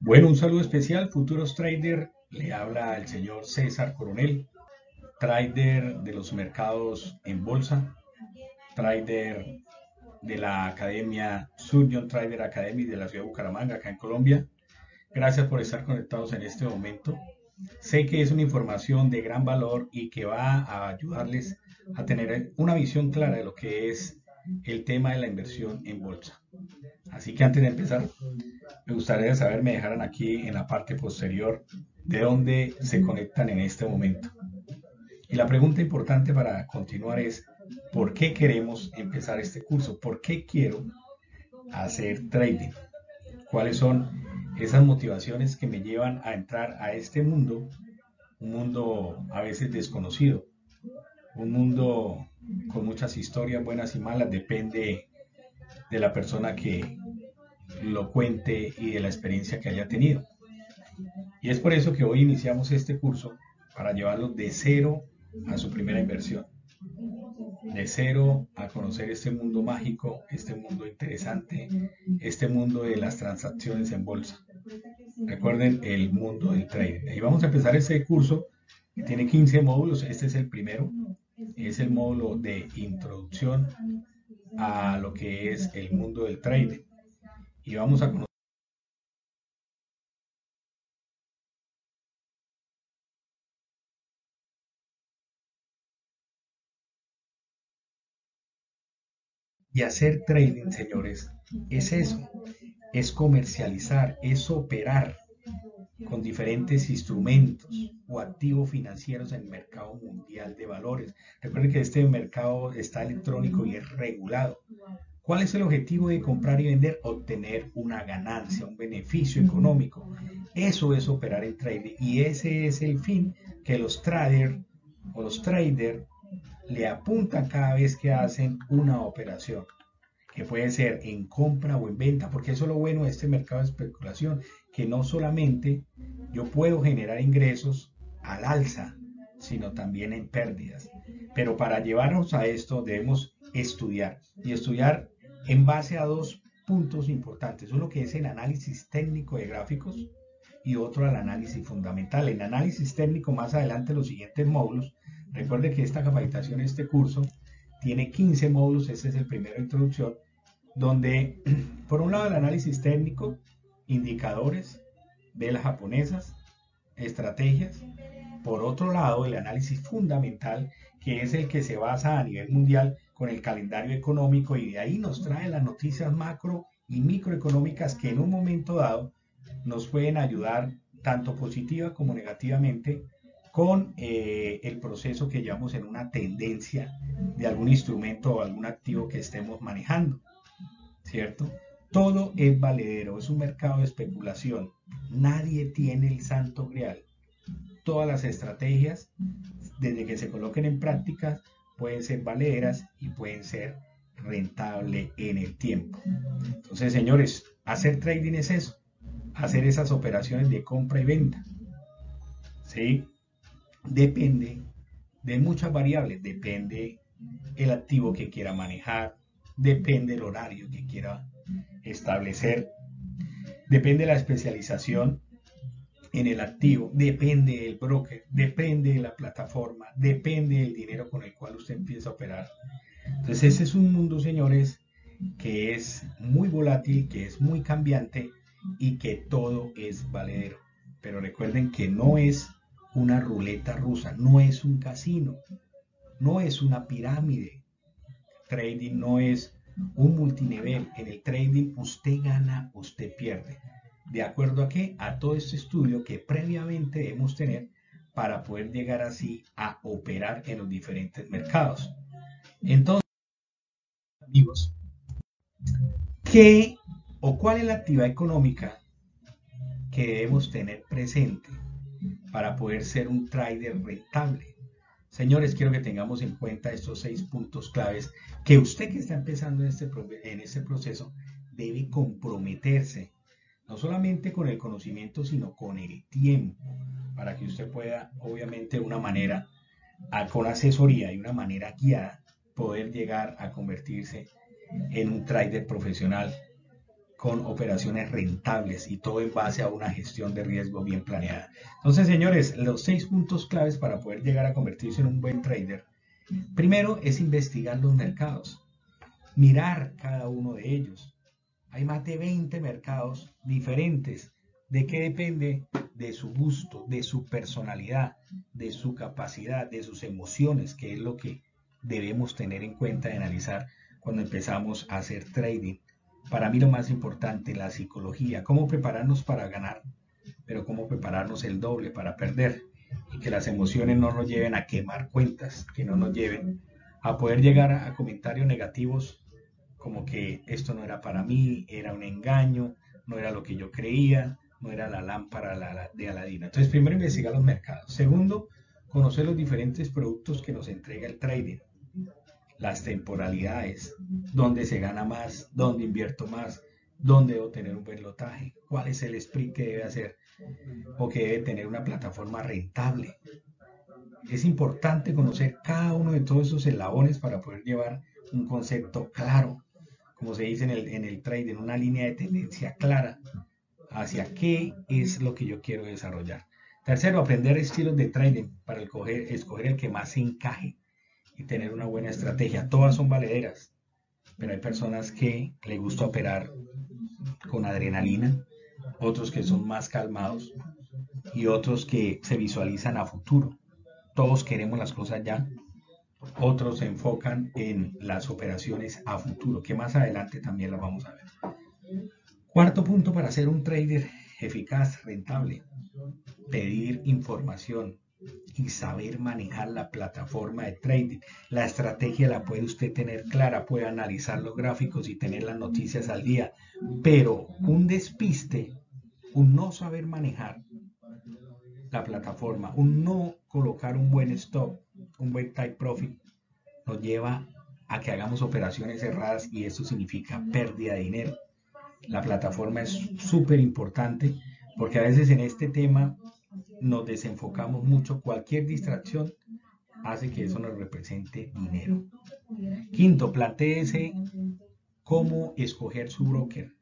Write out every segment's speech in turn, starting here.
Bueno, un saludo especial, futuros trader. Le habla el señor César Coronel, trader de los mercados en bolsa, trader de la Academia Surgeon Trader Academy de la ciudad de Bucaramanga, acá en Colombia. Gracias por estar conectados en este momento. Sé que es una información de gran valor y que va a ayudarles a tener una visión clara de lo que es el tema de la inversión en bolsa. Así que antes de empezar, me gustaría saber, me dejaran aquí en la parte posterior de dónde se conectan en este momento. Y la pregunta importante para continuar es, ¿por qué queremos empezar este curso? ¿Por qué quiero hacer trading? ¿Cuáles son esas motivaciones que me llevan a entrar a este mundo? Un mundo a veces desconocido, un mundo con muchas historias buenas y malas, depende de la persona que lo cuente y de la experiencia que haya tenido. Y es por eso que hoy iniciamos este curso para llevarlo de cero a su primera inversión. De cero a conocer este mundo mágico, este mundo interesante, este mundo de las transacciones en bolsa. Recuerden el mundo del trading. Y vamos a empezar este curso que tiene 15 módulos. Este es el primero es el módulo de introducción a lo que es el mundo del trading. Y vamos a conocer Y hacer trading, señores, es eso, es comercializar, es operar con diferentes instrumentos o activos financieros en el mercado mundial de valores. Recuerden que este mercado está electrónico y es regulado. ¿Cuál es el objetivo de comprar y vender? Obtener una ganancia, un beneficio económico. Eso es operar en trading y ese es el fin que los traders o los traders le apuntan cada vez que hacen una operación que puede ser en compra o en venta, porque eso es lo bueno de este mercado de especulación, que no solamente yo puedo generar ingresos al alza, sino también en pérdidas. Pero para llevarnos a esto debemos estudiar y estudiar en base a dos puntos importantes. Uno que es el análisis técnico de gráficos y otro al análisis fundamental. En análisis técnico más adelante los siguientes módulos. Recuerde que esta capacitación, este curso, tiene 15 módulos. Este es el primero de introducción donde por un lado el análisis técnico, indicadores, velas japonesas, estrategias, por otro lado el análisis fundamental, que es el que se basa a nivel mundial con el calendario económico y de ahí nos trae las noticias macro y microeconómicas que en un momento dado nos pueden ayudar tanto positiva como negativamente con eh, el proceso que llevamos en una tendencia de algún instrumento o algún activo que estemos manejando. ¿cierto? Todo es valedero, es un mercado de especulación. Nadie tiene el santo grial. Todas las estrategias, desde que se coloquen en práctica, pueden ser valederas y pueden ser rentables en el tiempo. Entonces, señores, hacer trading es eso, hacer esas operaciones de compra y venta. ¿Sí? Depende de muchas variables, depende el activo que quiera manejar, depende del horario que quiera establecer, depende de la especialización en el activo, depende del broker, depende de la plataforma, depende del dinero con el cual usted empieza a operar. Entonces ese es un mundo, señores, que es muy volátil, que es muy cambiante y que todo es valedero. Pero recuerden que no es una ruleta rusa, no es un casino, no es una pirámide, trading no es un multinivel. En el trading usted gana, usted pierde. ¿De acuerdo a qué? A todo este estudio que previamente debemos tener para poder llegar así a operar en los diferentes mercados. Entonces, amigos, ¿qué o cuál es la actividad económica que debemos tener presente para poder ser un trader rentable? Señores, quiero que tengamos en cuenta estos seis puntos claves que usted que está empezando en este, en este proceso debe comprometerse, no solamente con el conocimiento, sino con el tiempo, para que usted pueda, obviamente, de una manera, con asesoría y una manera guiada, poder llegar a convertirse en un trader profesional con operaciones rentables y todo en base a una gestión de riesgo bien planeada. Entonces, señores, los seis puntos claves para poder llegar a convertirse en un buen trader. Primero es investigar los mercados, mirar cada uno de ellos. Hay más de 20 mercados diferentes. ¿De qué depende? De su gusto, de su personalidad, de su capacidad, de sus emociones, que es lo que debemos tener en cuenta y analizar cuando empezamos a hacer trading para mí lo más importante, la psicología, cómo prepararnos para ganar, pero cómo prepararnos el doble para perder y que las emociones no nos lleven a quemar cuentas, que no nos lleven a poder llegar a, comentarios negativos como que esto no era para mí, era un engaño, no era lo que yo creía, no era la lámpara de Aladino. Entonces, primero investigar los mercados. Segundo, conocer los diferentes productos que nos entrega el trading las temporalidades, dónde se gana más, dónde invierto más, dónde debo tener un buen lotaje, cuál es el sprint que debe hacer o que debe tener una plataforma rentable. Es importante conocer cada uno de todos esos eslabones para poder llevar un concepto claro, como se dice en el, en el trading, una línea de tendencia clara hacia qué es lo que yo quiero desarrollar. Tercero, aprender estilos de trading para escoger, escoger el que más se encaje y tener una buena estrategia. Todas son valederas, pero hay personas que le gusta operar con adrenalina, otros que son más calmados y otros que se visualizan a futuro. Todos queremos las cosas ya. Otros se enfocan en las operaciones a futuro, que más adelante también las vamos a ver. Cuarto punto para ser un trader eficaz, rentable, pedir información, y saber manejar la plataforma de trading. La estrategia la puede usted tener clara, puede analizar los gráficos y tener las noticias al día, pero un despiste, un no saber manejar la plataforma, un no colocar un buen stop, un buen type profit, nos lleva a que hagamos operaciones cerradas y eso significa pérdida de dinero. La plataforma es súper importante porque a veces en este tema nos desenfocamos mucho, cualquier distracción hace que eso nos represente dinero. Quinto, planteese cómo escoger su broker.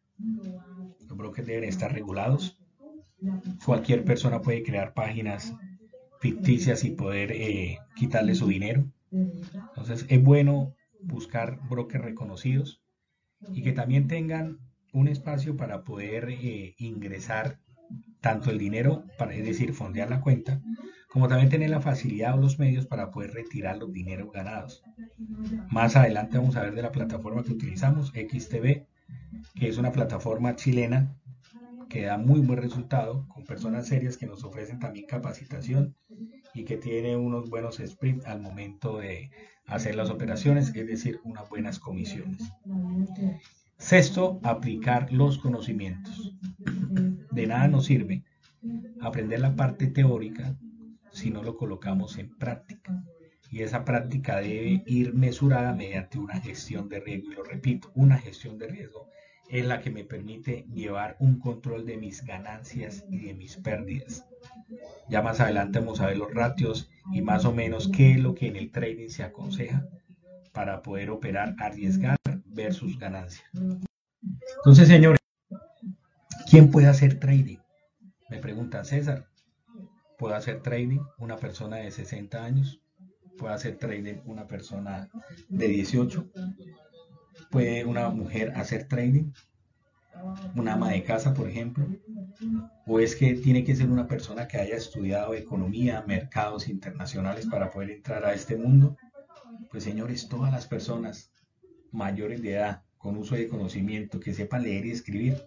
Los brokers deben estar regulados. Cualquier persona puede crear páginas ficticias y poder eh, quitarle su dinero. Entonces es bueno buscar brokers reconocidos y que también tengan un espacio para poder eh, ingresar tanto el dinero, para, es decir, fondear la cuenta, como también tener la facilidad o los medios para poder retirar los dineros ganados. Más adelante vamos a ver de la plataforma que utilizamos, XTB, que es una plataforma chilena que da muy buen resultado con personas serias que nos ofrecen también capacitación y que tiene unos buenos sprints al momento de hacer las operaciones, es decir, unas buenas comisiones. Sexto, aplicar los conocimientos. De nada nos sirve aprender la parte teórica si no lo colocamos en práctica. Y esa práctica debe ir mesurada mediante una gestión de riesgo. Y lo repito, una gestión de riesgo es la que me permite llevar un control de mis ganancias y de mis pérdidas. Ya más adelante vamos a ver los ratios y más o menos qué es lo que en el trading se aconseja para poder operar, arriesgar versus ganancia. Entonces, señores, ¿quién puede hacer trading? Me pregunta César, ¿puede hacer trading una persona de 60 años? ¿Puede hacer trading una persona de 18? ¿Puede una mujer hacer trading? ¿Una ama de casa, por ejemplo? ¿O es que tiene que ser una persona que haya estudiado economía, mercados internacionales para poder entrar a este mundo? Pues señores, todas las personas mayores de edad con uso de conocimiento que sepan leer y escribir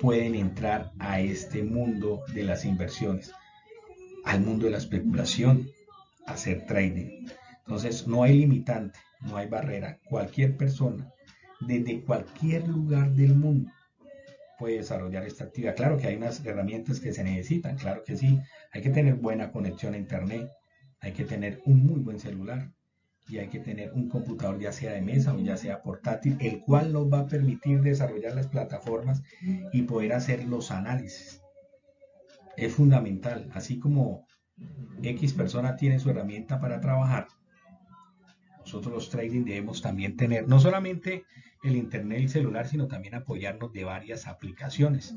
pueden entrar a este mundo de las inversiones, al mundo de la especulación, hacer trading. Entonces no hay limitante, no hay barrera. Cualquier persona, desde cualquier lugar del mundo, puede desarrollar esta actividad. Claro que hay unas herramientas que se necesitan, claro que sí. Hay que tener buena conexión a Internet, hay que tener un muy buen celular, y hay que tener un computador ya sea de mesa o ya sea portátil, el cual nos va a permitir desarrollar las plataformas y poder hacer los análisis. Es fundamental, así como X persona tiene su herramienta para trabajar, nosotros los trading debemos también tener no solamente el internet y el celular, sino también apoyarnos de varias aplicaciones,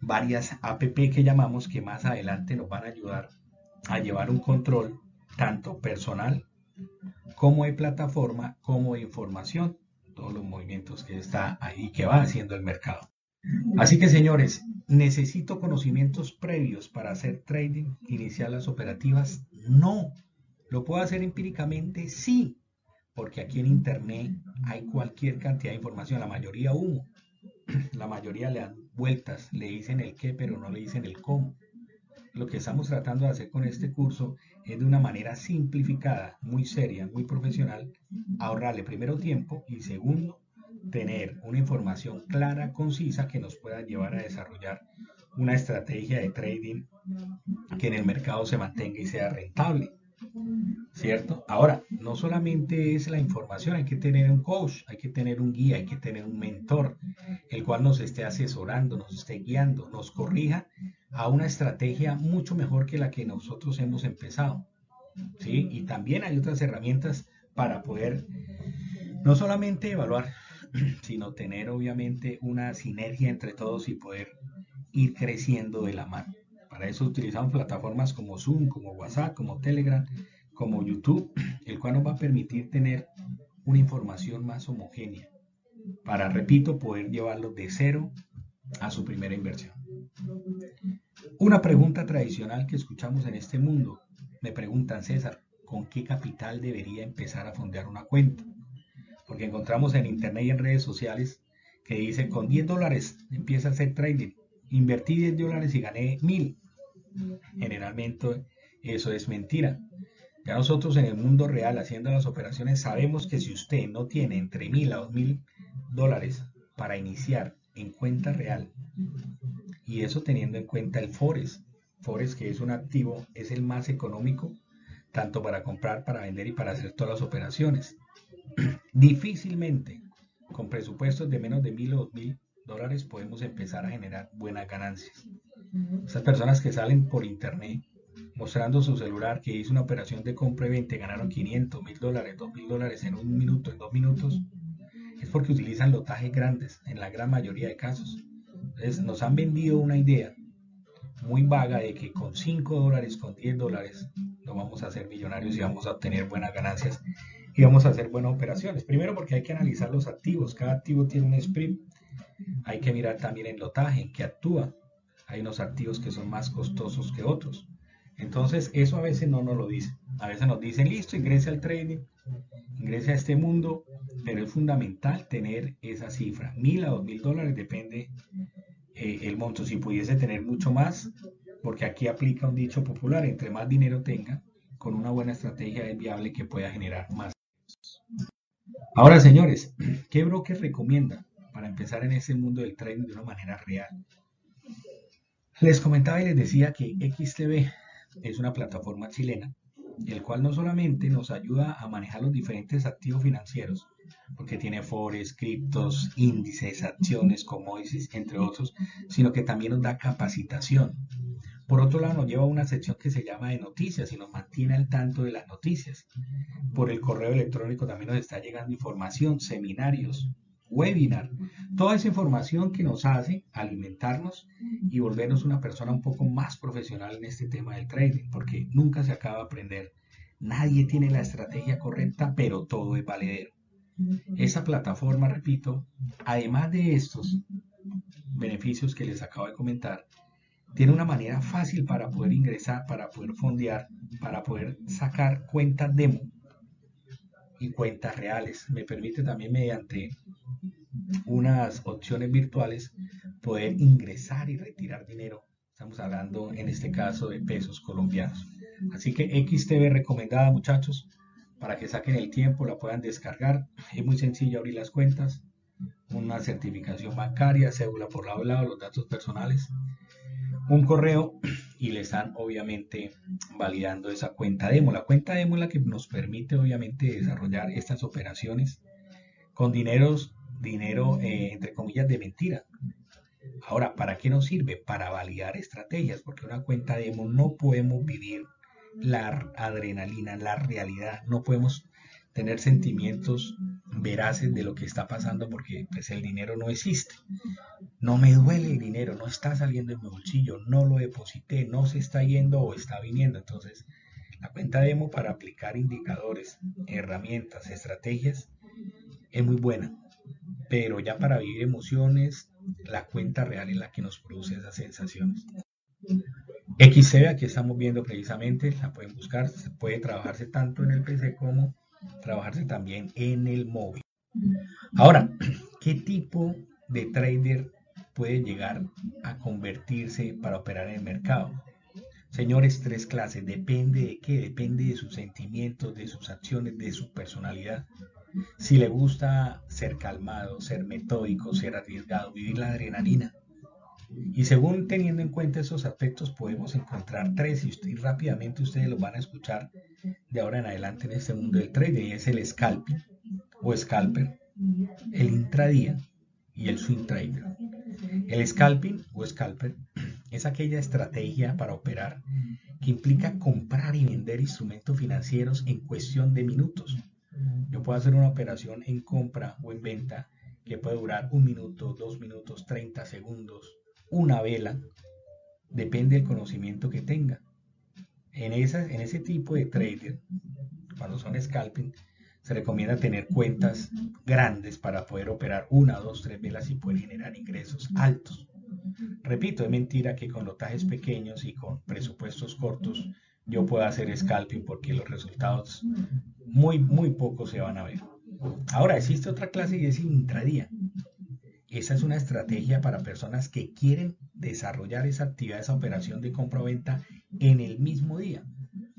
varias app que llamamos que más adelante nos van a ayudar a llevar un control tanto personal como de plataforma como de información, todos los movimientos que está ahí que va haciendo el mercado. Así que señores, necesito conocimientos previos para hacer trading, iniciar las operativas. No, lo puedo hacer empíricamente, sí, porque aquí en Internet hay cualquier cantidad de información, la mayoría humo, la mayoría le dan vueltas, le dicen el qué, pero no le dicen el cómo. Lo que estamos tratando de hacer con este curso es de una manera simplificada, muy seria, muy profesional, ahorrarle primero tiempo y segundo, tener una información clara, concisa que nos pueda llevar a desarrollar una estrategia de trading que en el mercado se mantenga y sea rentable. ¿Cierto? Ahora, no solamente es la información, hay que tener un coach, hay que tener un guía, hay que tener un mentor, el cual nos esté asesorando, nos esté guiando, nos corrija a una estrategia mucho mejor que la que nosotros hemos empezado. ¿sí? Y también hay otras herramientas para poder no solamente evaluar, sino tener obviamente una sinergia entre todos y poder ir creciendo de la mano. Para eso utilizamos plataformas como Zoom, como WhatsApp, como Telegram, como YouTube, el cual nos va a permitir tener una información más homogénea para, repito, poder llevarlo de cero a su primera inversión. Una pregunta tradicional que escuchamos en este mundo. Me preguntan, César, ¿con qué capital debería empezar a fondear una cuenta? Porque encontramos en internet y en redes sociales que dicen, con 10 dólares empieza a hacer trading. Invertí 10 dólares y gané 1000. Generalmente eso es mentira. Ya nosotros en el mundo real haciendo las operaciones sabemos que si usted no tiene entre mil a dos mil dólares para iniciar en cuenta real y eso teniendo en cuenta el Forex, Forex que es un activo, es el más económico tanto para comprar, para vender y para hacer todas las operaciones. Difícilmente con presupuestos de menos de mil o dos mil dólares podemos empezar a generar buenas ganancias. Esas personas que salen por internet mostrando su celular que hizo una operación de compra y venta, ganaron 500, mil dólares, 2 mil dólares en un minuto, en dos minutos, es porque utilizan lotajes grandes en la gran mayoría de casos. Entonces nos han vendido una idea muy vaga de que con 5 dólares, con 10 dólares, nos vamos a hacer millonarios y vamos a obtener buenas ganancias y vamos a hacer buenas operaciones. Primero porque hay que analizar los activos, cada activo tiene un sprint, hay que mirar también el lotaje, en que actúa, hay unos activos que son más costosos que otros. Entonces, eso a veces no nos lo dice. A veces nos dicen, listo, ingrese al trading, ingrese a este mundo, pero es fundamental tener esa cifra. Mil a dos mil dólares depende eh, el monto. Si pudiese tener mucho más, porque aquí aplica un dicho popular, entre más dinero tenga, con una buena estrategia es viable que pueda generar más. Ahora, señores, ¿qué broker recomienda para empezar en ese mundo del trading de una manera real? Les comentaba y les decía que XTB es una plataforma chilena, el cual no solamente nos ayuda a manejar los diferentes activos financieros, porque tiene forex, criptos, índices, acciones, commodities, entre otros, sino que también nos da capacitación. Por otro lado, nos lleva a una sección que se llama de noticias y nos mantiene al tanto de las noticias. Por el correo electrónico también nos está llegando información, seminarios, webinar, toda esa información que nos hace alimentarnos y volvernos una persona un poco más profesional en este tema del trading, porque nunca se acaba de aprender. Nadie tiene la estrategia correcta, pero todo es valedero. Esa plataforma, repito, además de estos beneficios que les acabo de comentar, tiene una manera fácil para poder ingresar, para poder fondear, para poder sacar cuentas demo y cuentas reales. Me permite también mediante unas opciones virtuales poder ingresar y retirar dinero. Estamos hablando en este caso de pesos colombianos. Así que XTV recomendada muchachos para que saquen el tiempo, la puedan descargar. Es muy sencillo abrir las cuentas, una certificación bancaria, cédula por lado a lado, los datos personales, un correo y le están obviamente validando esa cuenta demo. La cuenta demo es la que nos permite obviamente desarrollar estas operaciones con dineros, dinero eh, entre comillas de mentira. Ahora, ¿para qué nos sirve? Para validar estrategias, porque una cuenta demo no podemos vivir la adrenalina, la realidad, no podemos tener sentimientos veraces de lo que está pasando porque pues el dinero no existe. No me duele el dinero, no está saliendo en mi bolsillo, no lo deposité, no se está yendo o está viniendo. Entonces, la cuenta demo para aplicar indicadores, herramientas, estrategias es muy buena. Pero ya para vivir emociones, la cuenta real es la que nos produce esas sensaciones. XC, aquí estamos viendo precisamente, la pueden buscar, puede trabajarse tanto en el PC como trabajarse también en el móvil. Ahora, ¿qué tipo de trader puede llegar a convertirse para operar en el mercado? Señores, tres clases, depende de qué, depende de sus sentimientos, de sus acciones, de su personalidad. Si le gusta ser calmado, ser metódico, ser arriesgado, vivir la adrenalina. Y según teniendo en cuenta esos aspectos podemos encontrar tres y, rápidamente ustedes los van a escuchar de ahora en adelante en este mundo del trading es el scalping o scalper, el intradía y el swing trader. El scalping o scalper es aquella estrategia para operar que implica comprar y vender instrumentos financieros en cuestión de minutos. Yo puedo hacer una operación en compra o en venta que puede durar un minuto, dos minutos, 30 segundos, una vela, depende del conocimiento que tenga. En, en ese tipo de trader, cuando son scalping, se recomienda tener cuentas grandes para poder operar una, dos, tres velas y poder generar ingresos altos. Repito, es mentira que con lotajes pequeños y con presupuestos cortos yo pueda hacer scalping porque los resultados muy, muy pocos se van a ver. Ahora, existe otra clase y es intradía. Esa es una estrategia para personas que quieren desarrollar esa actividad, esa operación de compra-venta en el mismo día.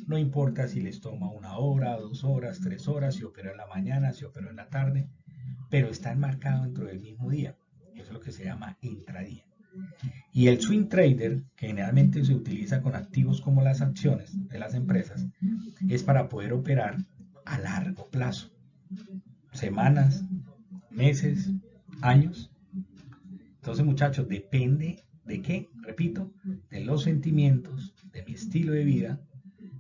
No importa si les toma una hora, dos horas, tres horas, si operó en la mañana, si operó en la tarde, pero está enmarcado dentro del mismo día. Eso es lo que se llama intradía. Y el swing trader, que generalmente se utiliza con activos como las acciones de las empresas, es para poder operar a largo plazo. Semanas, meses, años entonces, muchachos, depende de qué, repito, de los sentimientos, de mi estilo de vida,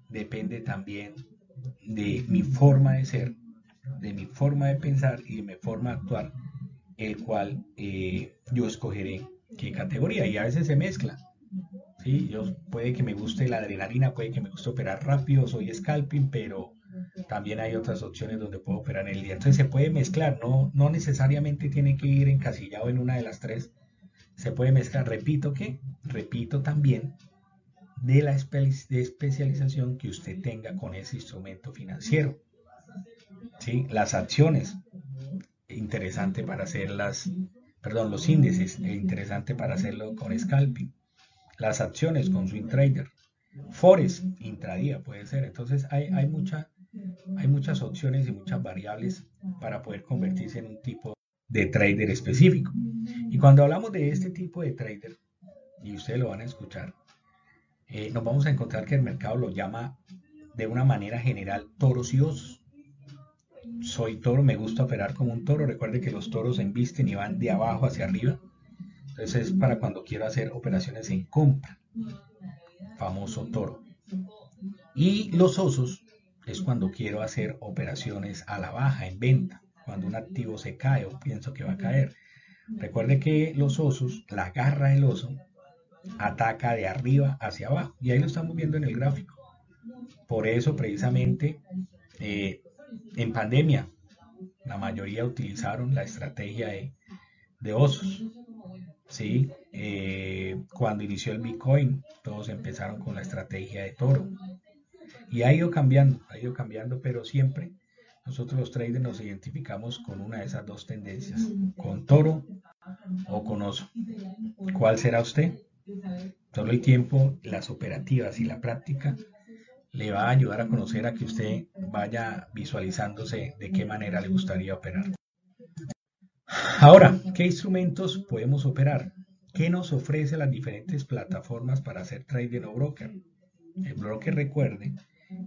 depende también de mi forma de ser, de mi forma de pensar y de mi forma de actuar, el cual eh, yo escogeré qué categoría. Y a veces se mezcla. ¿sí? Yo, puede que me guste la adrenalina, puede que me guste operar rápido, soy scalping, pero también hay otras opciones donde puedo operar en el día. Entonces se puede mezclar, no, no necesariamente tiene que ir encasillado en una de las tres. Se puede mezclar, repito que, repito también, de la especialización que usted tenga con ese instrumento financiero. ¿Sí? Las acciones, interesante para hacerlas, perdón, los índices, interesante para hacerlo con scalping. Las acciones con swing trader. Forex, intradía puede ser. Entonces hay, hay mucha hay muchas opciones y muchas variables para poder convertirse en un tipo de trader específico. Y cuando hablamos de este tipo de trader, y ustedes lo van a escuchar, eh, nos vamos a encontrar que el mercado lo llama de una manera general toros y osos. Soy toro, me gusta operar como un toro. Recuerde que los toros se embisten y van de abajo hacia arriba. Entonces es para cuando quiero hacer operaciones en compra. Famoso toro. Y los osos es cuando quiero hacer operaciones a la baja, en venta, cuando un activo se cae o pienso que va a caer. Recuerde que los osos, la garra del oso, ataca de arriba hacia abajo. Y ahí lo estamos viendo en el gráfico. Por eso, precisamente, eh, en pandemia, la mayoría utilizaron la estrategia de, osos. ¿sí? Eh, cuando inició el Bitcoin, todos empezaron con la estrategia de toro. Y ha ido cambiando, ha ido cambiando, pero siempre nosotros los traders nos identificamos con una de esas dos tendencias, con toro o con oso. ¿Cuál será usted? Solo el tiempo, las operativas y la práctica le va a ayudar a conocer a que usted vaya visualizándose de qué manera le gustaría operar. Ahora, ¿qué instrumentos podemos operar? ¿Qué nos ofrece las diferentes plataformas para hacer trading o broker? El broker, recuerde,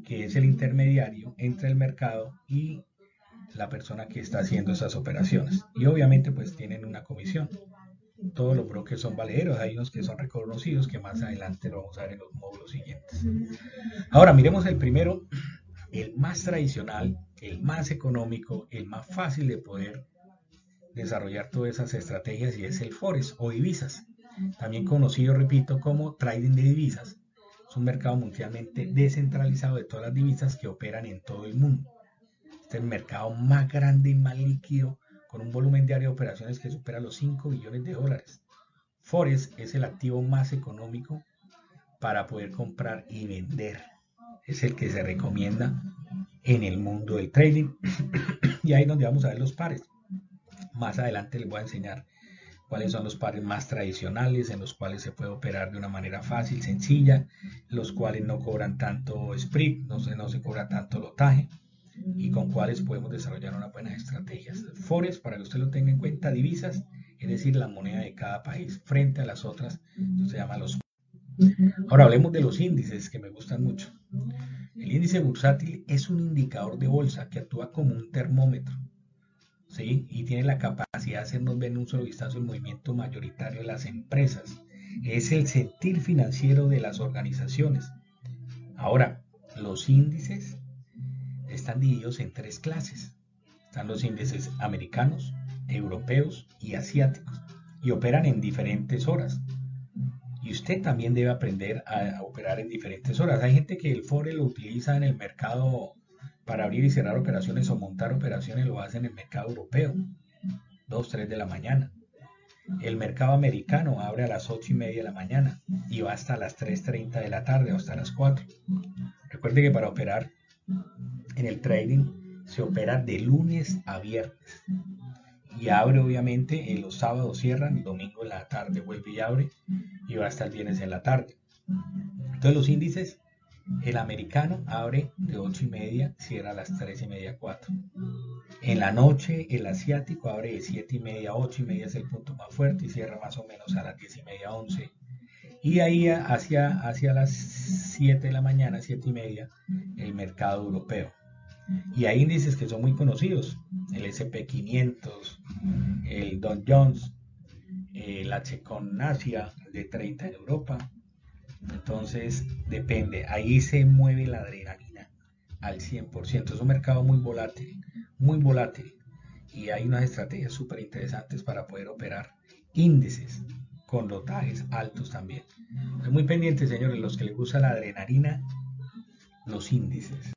que es el intermediario entre el mercado y la persona que está haciendo esas operaciones. Y obviamente pues tienen una comisión. Todos los brokers son valederos, hay unos que son reconocidos que más adelante lo vamos a ver en los módulos siguientes. Ahora miremos el primero, el más tradicional, el más económico, el más fácil de poder desarrollar todas esas estrategias y es el Forex o divisas, también conocido, repito, como trading de divisas. Es un mercado mundialmente descentralizado de todas las divisas que operan en todo el mundo. Este es el mercado más grande y más líquido con un volumen diario de operaciones que supera los 5 billones de dólares. Forex es el activo más económico para poder comprar y vender. Es el que se recomienda en el mundo del trading. y ahí es donde vamos a ver los pares. Más adelante les voy a enseñar cuáles son los pares más tradicionales en los cuales se puede operar de una manera fácil, sencilla, los cuales no cobran tanto split, no se, no se cobra tanto lotaje y con cuáles podemos desarrollar unas buenas estrategias. Forex, para que usted lo tenga en cuenta, divisas, es decir, la moneda de cada país frente a las otras, se llama los. Ahora hablemos de los índices que me gustan mucho. El índice bursátil es un indicador de bolsa que actúa como un termómetro ¿sí? y tiene la capacidad de hacernos ver en un solo vistazo el movimiento mayoritario de las empresas. Es el sentir financiero de las organizaciones. Ahora, los índices están divididos en tres clases. Están los índices americanos, europeos y asiáticos y operan en diferentes horas. Y usted también debe aprender a, operar en diferentes horas. Hay gente que el Forex lo utiliza en el mercado para abrir y cerrar operaciones o montar operaciones, lo hace en el mercado europeo, 2, 3 de la mañana. El mercado americano abre a las 8 y media de la mañana y va hasta las 3.30 de la tarde o hasta las 4. Recuerde que para operar en el trading se opera de lunes a viernes y abre obviamente en los sábados cierran, domingo en la tarde vuelve y abre y va hasta el viernes en la tarde. Entonces los índices, el americano abre de 8 y media, cierra a las 3 y media, 4. En la noche el asiático abre de 7 y media a 8 y media es el punto más fuerte y cierra más o menos a las 10 y media, 11. Y ahí hacia, hacia las 7 de la mañana, 7 y media, el mercado europeo. Y hay índices que son muy conocidos, el SP500, el Dow Jones, el H-Con Asia, el de 30 en Europa. Entonces, depende, ahí se mueve la adrenalina al 100%. Es un mercado muy volátil, muy volátil. Y hay unas estrategias súper interesantes para poder operar índices con lotajes altos también. muy pendiente, señores, los que les gusta la adrenalina, los índices.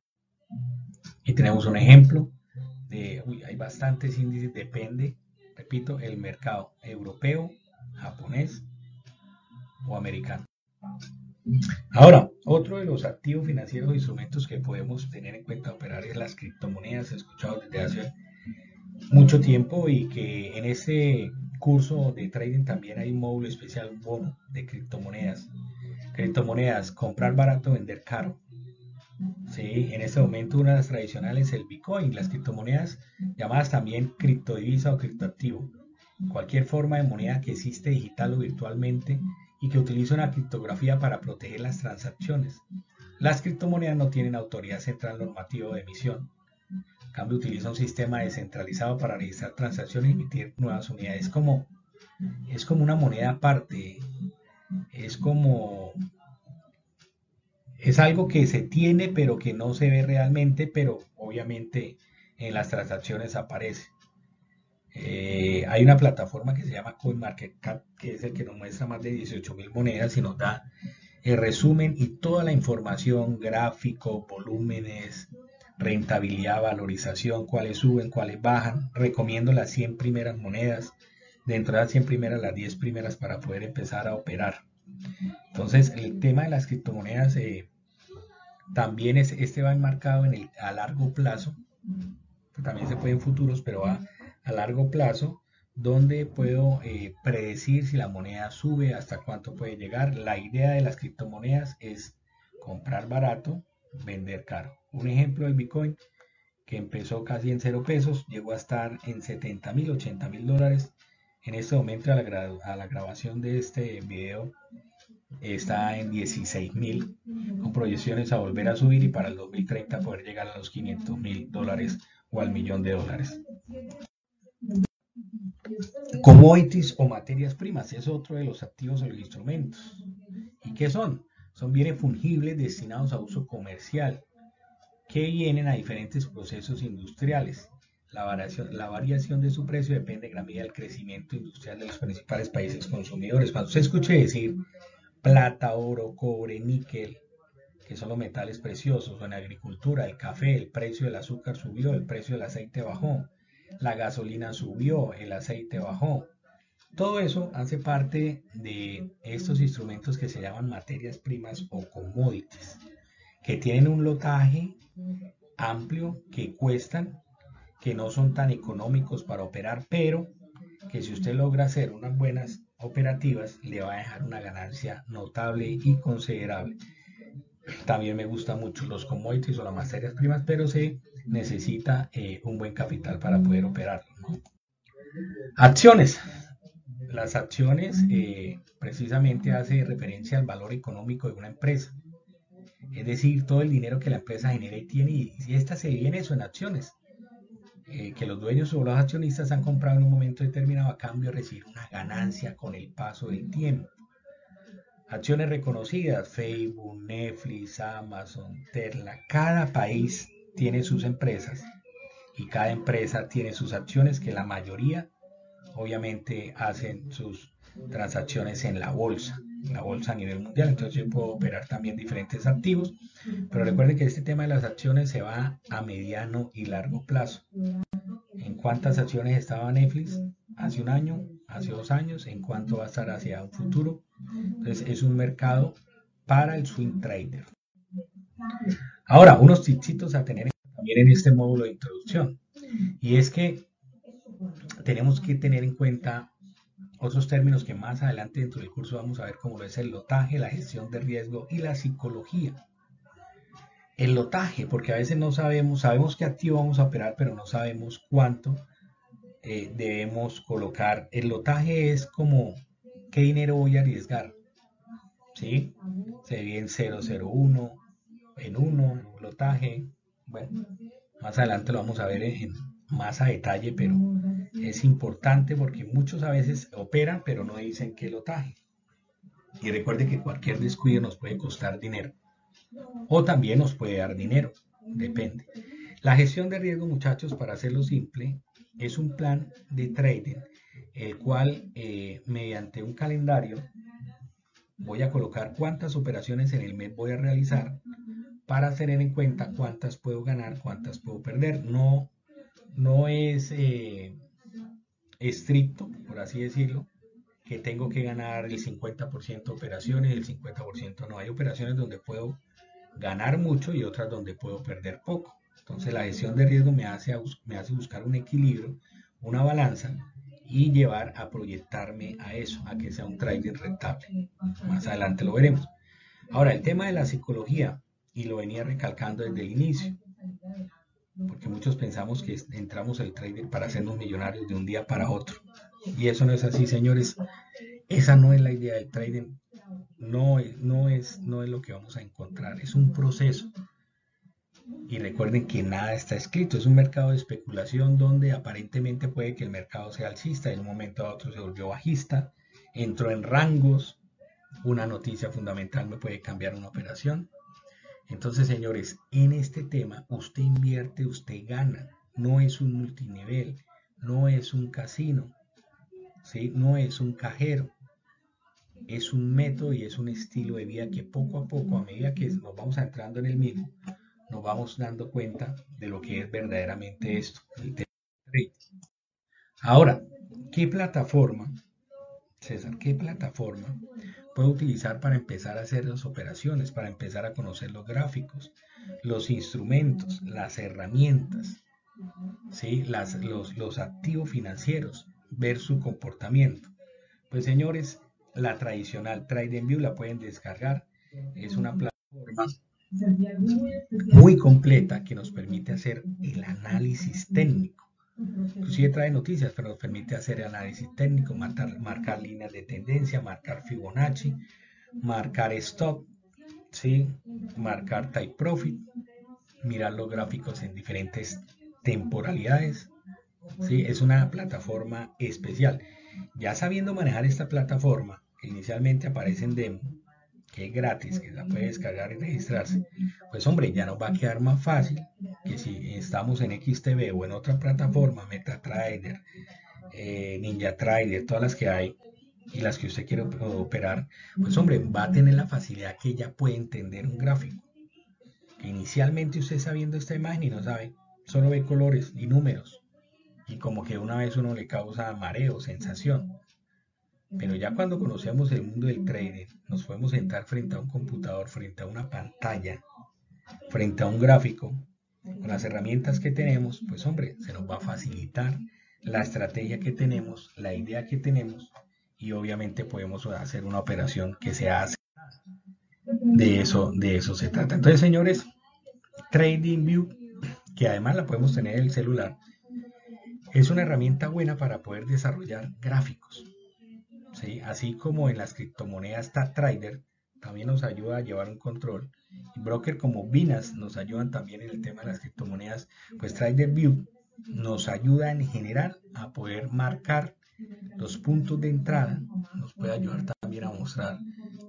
Y tenemos un ejemplo de, uy, hay bastantes índices, depende, repito, el mercado europeo, japonés o americano. Ahora, otro de los activos financieros o instrumentos que podemos tener en cuenta operar es las criptomonedas. Escuchado desde hace mucho tiempo y que en este curso de trading también hay un módulo especial, bono de criptomonedas. Criptomonedas, comprar barato, vender caro. Sí, en este momento una de las tradicionales es el Bitcoin, las criptomonedas llamadas también criptodivisa o criptoactivo. Cualquier forma de moneda que existe digital o virtualmente y que utiliza una criptografía para proteger las transacciones. Las criptomonedas no tienen autoridad central normativa de emisión. En cambio, utiliza un sistema descentralizado para realizar transacciones y emitir nuevas unidades. Como, es como una moneda aparte. Es como es algo que se tiene pero que no se ve realmente, pero obviamente en las transacciones aparece. Eh, hay una plataforma que se llama CoinMarketCap, que es el que nos muestra más de 18 mil monedas y nos da el resumen y toda la información, gráfico, volúmenes, rentabilidad, valorización, cuáles suben, cuáles bajan. Recomiendo las 100 primeras monedas, dentro de las 100 primeras, las 10 primeras para poder empezar a operar. Entonces, el tema de las criptomonedas eh, también es, este va enmarcado en el, a largo plazo, también se puede en futuros, pero va a largo plazo, donde puedo eh, predecir si la moneda sube, hasta cuánto puede llegar. La idea de las criptomonedas es comprar barato, vender caro. Un ejemplo del Bitcoin, que empezó casi en cero pesos, llegó a estar en 70 mil, 80 mil dólares en este momento a la, grabación de este video está en 16.000 con proyecciones a volver a subir y para el 2030 poder llegar a los 500 mil dólares o al millón de dólares. Commodities o materias primas es otro de los activos o instrumentos. ¿Y qué son? Son bienes fungibles destinados a uso comercial que vienen a diferentes procesos industriales. La variación, de su precio depende de gran medida del crecimiento industrial de los principales países consumidores. Cuando usted escuche decir plata, oro, cobre, níquel, que son los metales preciosos, o en agricultura, el café, el precio del azúcar subió, el precio del aceite bajó, la gasolina subió, el aceite bajó. Todo eso hace parte de estos instrumentos que se llaman materias primas o commodities, que tienen un lotaje amplio, que cuestan, que no son tan económicos para operar, pero que si usted logra hacer unas buenas operativas, le va a dejar una ganancia notable y considerable. También me gustan mucho los commodities o las materias primas, pero se necesita eh, un buen capital para poder operar. Acciones. Las acciones eh, precisamente hace referencia al valor económico de una empresa. Es decir, todo el dinero que la empresa genera y tiene, y si esta se viene eso en acciones, eh, que los dueños o los accionistas han comprado en un momento determinado a cambio de recibir una ganancia con el paso del tiempo. Acciones reconocidas, Facebook, Netflix, Amazon, Tesla, cada país tiene sus empresas y cada empresa tiene sus acciones que la mayoría obviamente hacen sus transacciones en la bolsa, en la bolsa a nivel mundial, entonces yo puedo operar también diferentes activos, pero recuerden que este tema de las acciones se va a mediano y largo plazo. ¿En cuántas acciones estaba Netflix hace un año, hace dos años? ¿En cuánto va a estar hacia un futuro? Entonces es un mercado para el swing trader. Ahora, unos tipsitos a tener también en este módulo de introducción. Y es que tenemos que tener en cuenta otros términos que más adelante dentro del curso vamos a ver cómo es el lotaje, la gestión de riesgo y la psicología. El lotaje, porque a veces no sabemos, sabemos qué activo vamos a operar, pero no sabemos cuánto eh, debemos colocar. El lotaje es como qué dinero voy a arriesgar. ¿Sí? Se ve en 001, en 1, en lotaje. Bueno, más adelante lo vamos a ver en, más a detalle, pero es importante porque muchos a veces operan, pero no dicen qué lotaje. Y recuerde que cualquier descuido nos puede costar dinero. O también nos puede dar dinero. Depende. La gestión de riesgo, muchachos, para hacerlo simple, es un plan de trading, el cual eh, mediante un calendario voy a colocar cuántas operaciones en el mes voy a realizar para tener en cuenta cuántas puedo ganar, cuántas puedo perder. No, no es eh, estricto, por así decirlo, que tengo que ganar el 50% de operaciones, el 50% no. Hay operaciones donde puedo ganar mucho y otras donde puedo perder poco. Entonces la gestión de riesgo me hace, me hace buscar un equilibrio, una balanza y llevar a proyectarme a eso, a que sea un trading rentable. Más adelante lo veremos. Ahora, el tema de la psicología, y lo venía recalcando desde el inicio, porque muchos pensamos que entramos al trading para hacernos millonarios de un día para otro. Y eso no es así, señores. Esa no es la idea del trading. No, no, es, no es lo que vamos a encontrar. Es un proceso. Y recuerden que nada está escrito. Es un mercado de especulación donde aparentemente puede que el mercado sea alcista. De un momento a otro se volvió bajista. Entró en rangos. Una noticia fundamental me puede cambiar una operación. Entonces, señores, en este tema usted invierte, usted gana. No es un multinivel, no es un casino, ¿sí? no es un cajero. Es un método y es un estilo de vida que poco a poco, a medida que nos vamos entrando en el mismo, nos vamos dando cuenta de lo que es verdaderamente esto. Ahora, ¿qué plataforma, César, qué plataforma puedo utilizar para empezar a hacer las operaciones, para empezar a conocer los gráficos, los instrumentos, las herramientas, ¿sí? las, los, los activos financieros, ver su comportamiento. Pues señores, la tradicional TradingView la pueden descargar. Es una plataforma muy completa que nos permite hacer el análisis técnico Inclusive trae noticias, pero nos permite hacer análisis técnico, marcar, marcar líneas de tendencia, marcar Fibonacci, marcar stop, ¿sí? marcar type profit, mirar los gráficos en diferentes temporalidades. ¿sí? Es una plataforma especial. Ya sabiendo manejar esta plataforma, que inicialmente aparece en demo, que es gratis, que la puede descargar y registrarse, pues hombre, ya nos va a quedar más fácil que si estamos en XTV o en otra plataforma, MetaTrader, eh, todas las que hay y las que usted quiere operar, pues hombre, va a tener la facilidad que ella puede entender un gráfico. Inicialmente usted está viendo esta imagen y no sabe, solo ve colores y números. Y como que una vez uno le causa mareo, sensación. Pero ya cuando conocemos el mundo del trading, nos podemos sentar frente a un computador, frente a una pantalla, frente a un gráfico, con las herramientas que tenemos, pues hombre, se nos va a facilitar la estrategia que tenemos, la idea que tenemos y obviamente podemos hacer una operación que sea hace. De eso, de eso se trata. Entonces, señores, TradingView, que además la podemos tener en el celular, es una herramienta buena para poder desarrollar gráficos. Así como en las criptomonedas Trader también nos ayuda a llevar un control. Y broker como Binance nos ayudan también en el tema de las criptomonedas. Pues TraderView nos ayuda en general a poder marcar los puntos de entrada. Nos puede ayudar también a mostrar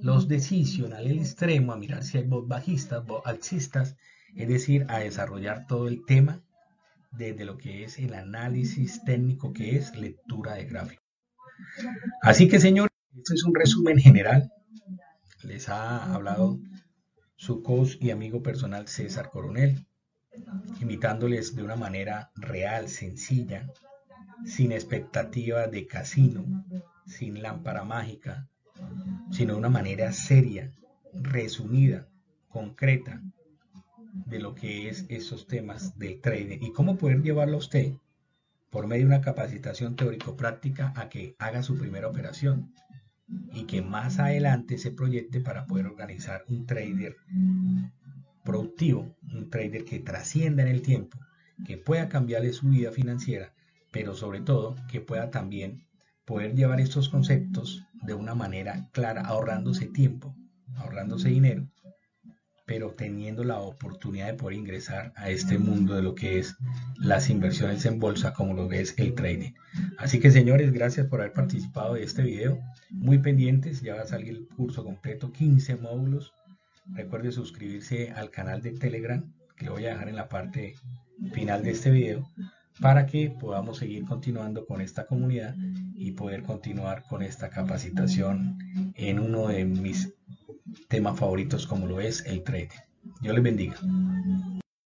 los decision al extremo, a mirar si hay voz bajistas, voz alcistas. Es decir, a desarrollar todo el tema desde lo que es el análisis técnico que es lectura de gráficos. Así que señores, este es un resumen general. Les ha hablado su coach y amigo personal César Coronel, invitándoles de una manera real, sencilla, sin expectativa de casino, sin lámpara mágica, sino de una manera seria, resumida, concreta, de lo que es esos temas del trading y cómo poder llevarlo a usted por medio de una capacitación teórico-práctica a que haga su primera operación y que más adelante se proyecte para poder organizar un trader productivo, un trader que trascienda en el tiempo, que pueda cambiarle su vida financiera, pero sobre todo que pueda también poder llevar estos conceptos de una manera clara, ahorrándose tiempo, ahorrándose dinero pero teniendo la oportunidad de poder ingresar a este mundo de lo que es las inversiones en bolsa como lo es el trading. Así que señores, gracias por haber participado de este video. Muy pendientes, ya va a salir el curso completo, 15 módulos. Recuerde suscribirse al canal de Telegram, que lo voy a dejar en la parte final de este video, para que podamos seguir continuando con esta comunidad y poder continuar con esta capacitación en uno de mis temas favoritos como lo es el trading. Dios les bendiga.